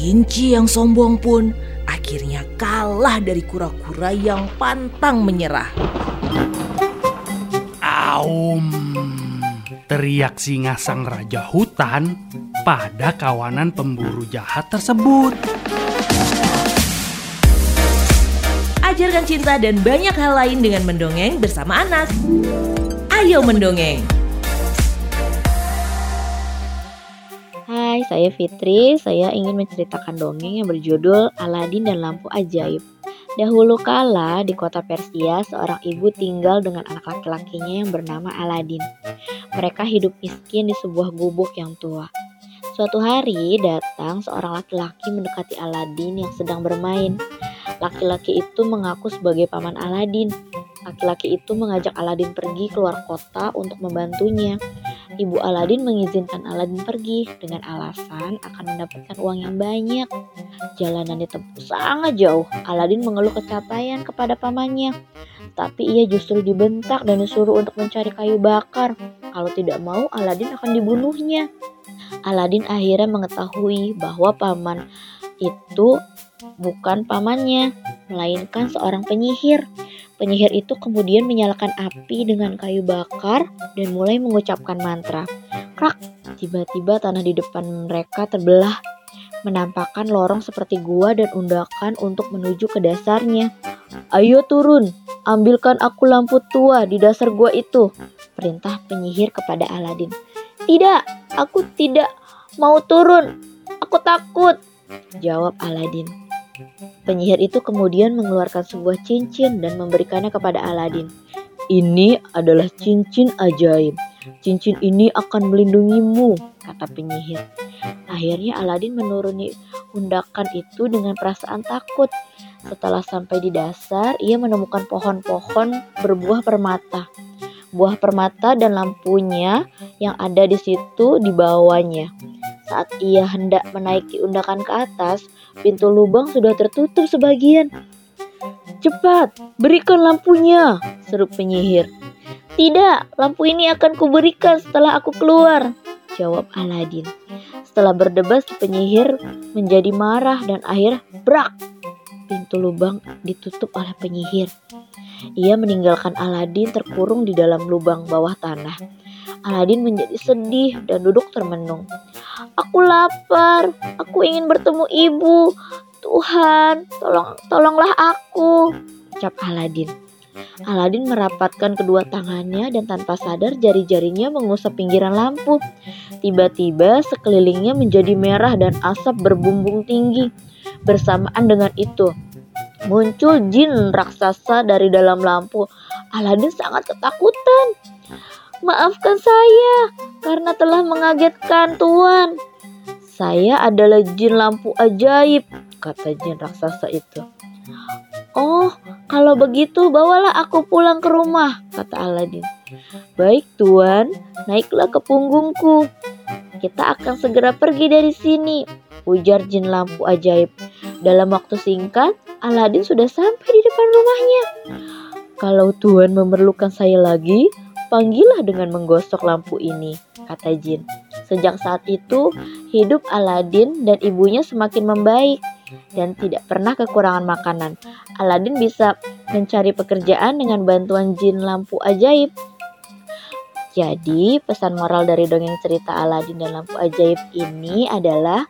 Kelinci yang sombong pun akhirnya kalah dari kura-kura yang pantang menyerah. Aum, teriak singa sang raja hutan pada kawanan pemburu jahat tersebut. Ajarkan cinta dan banyak hal lain dengan mendongeng bersama anak. Ayo mendongeng! Saya Fitri. Saya ingin menceritakan dongeng yang berjudul Aladin dan Lampu Ajaib. Dahulu kala di kota Persia, seorang ibu tinggal dengan anak laki-lakinya yang bernama Aladin. Mereka hidup miskin di sebuah gubuk yang tua. Suatu hari datang seorang laki-laki mendekati Aladin yang sedang bermain. Laki-laki itu mengaku sebagai paman Aladin. Laki-laki itu mengajak Aladin pergi keluar kota untuk membantunya. Ibu Aladin mengizinkan Aladin pergi dengan alasan akan mendapatkan uang yang banyak. Jalanan ditempuh sangat jauh. Aladin mengeluh kecapaian kepada pamannya. Tapi ia justru dibentak dan disuruh untuk mencari kayu bakar. Kalau tidak mau, Aladin akan dibunuhnya. Aladin akhirnya mengetahui bahwa paman itu bukan pamannya, melainkan seorang penyihir. Penyihir itu kemudian menyalakan api dengan kayu bakar dan mulai mengucapkan mantra. Krak, tiba-tiba tanah di depan mereka terbelah, menampakkan lorong seperti gua dan undakan untuk menuju ke dasarnya. Ayo turun, ambilkan aku lampu tua di dasar gua itu, perintah penyihir kepada Aladin. Tidak, aku tidak mau turun, aku takut, jawab Aladin. Penyihir itu kemudian mengeluarkan sebuah cincin dan memberikannya kepada Aladin. Ini adalah cincin ajaib. Cincin ini akan melindungimu, kata penyihir. Akhirnya Aladin menuruni undakan itu dengan perasaan takut. Setelah sampai di dasar, ia menemukan pohon-pohon berbuah permata. Buah permata dan lampunya yang ada di situ dibawanya. Saat ia hendak menaiki undakan ke atas, pintu lubang sudah tertutup sebagian. Cepat, berikan lampunya, seru penyihir. Tidak, lampu ini akan kuberikan setelah aku keluar, jawab Aladin. Setelah berdebat, penyihir menjadi marah dan akhir brak. Pintu lubang ditutup oleh penyihir. Ia meninggalkan Aladin terkurung di dalam lubang bawah tanah. Aladin menjadi sedih dan duduk termenung. Aku lapar, aku ingin bertemu ibu. Tuhan, tolong tolonglah aku, ucap Aladin. Aladin merapatkan kedua tangannya dan tanpa sadar jari-jarinya mengusap pinggiran lampu. Tiba-tiba sekelilingnya menjadi merah dan asap berbumbung tinggi. Bersamaan dengan itu, muncul jin raksasa dari dalam lampu. Aladin sangat ketakutan. Maafkan saya karena telah mengagetkan Tuan. Saya adalah jin lampu ajaib, kata jin raksasa itu. Oh, kalau begitu bawalah aku pulang ke rumah, kata Aladin. Baik tuan, naiklah ke punggungku. Kita akan segera pergi dari sini, ujar jin lampu ajaib. Dalam waktu singkat, Aladin sudah sampai di depan rumahnya. Kalau tuan memerlukan saya lagi, Panggillah dengan menggosok lampu ini, kata Jin. Sejak saat itu, hidup Aladin dan ibunya semakin membaik dan tidak pernah kekurangan makanan. Aladin bisa mencari pekerjaan dengan bantuan jin lampu ajaib. Jadi, pesan moral dari dongeng cerita Aladin dan lampu ajaib ini adalah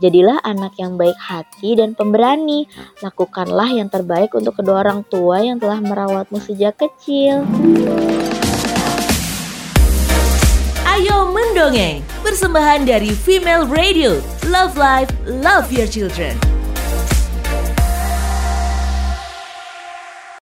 jadilah anak yang baik hati dan pemberani. Lakukanlah yang terbaik untuk kedua orang tua yang telah merawatmu sejak kecil. Ayo mendongeng, persembahan dari Female Radio. Love Life, Love Your Children.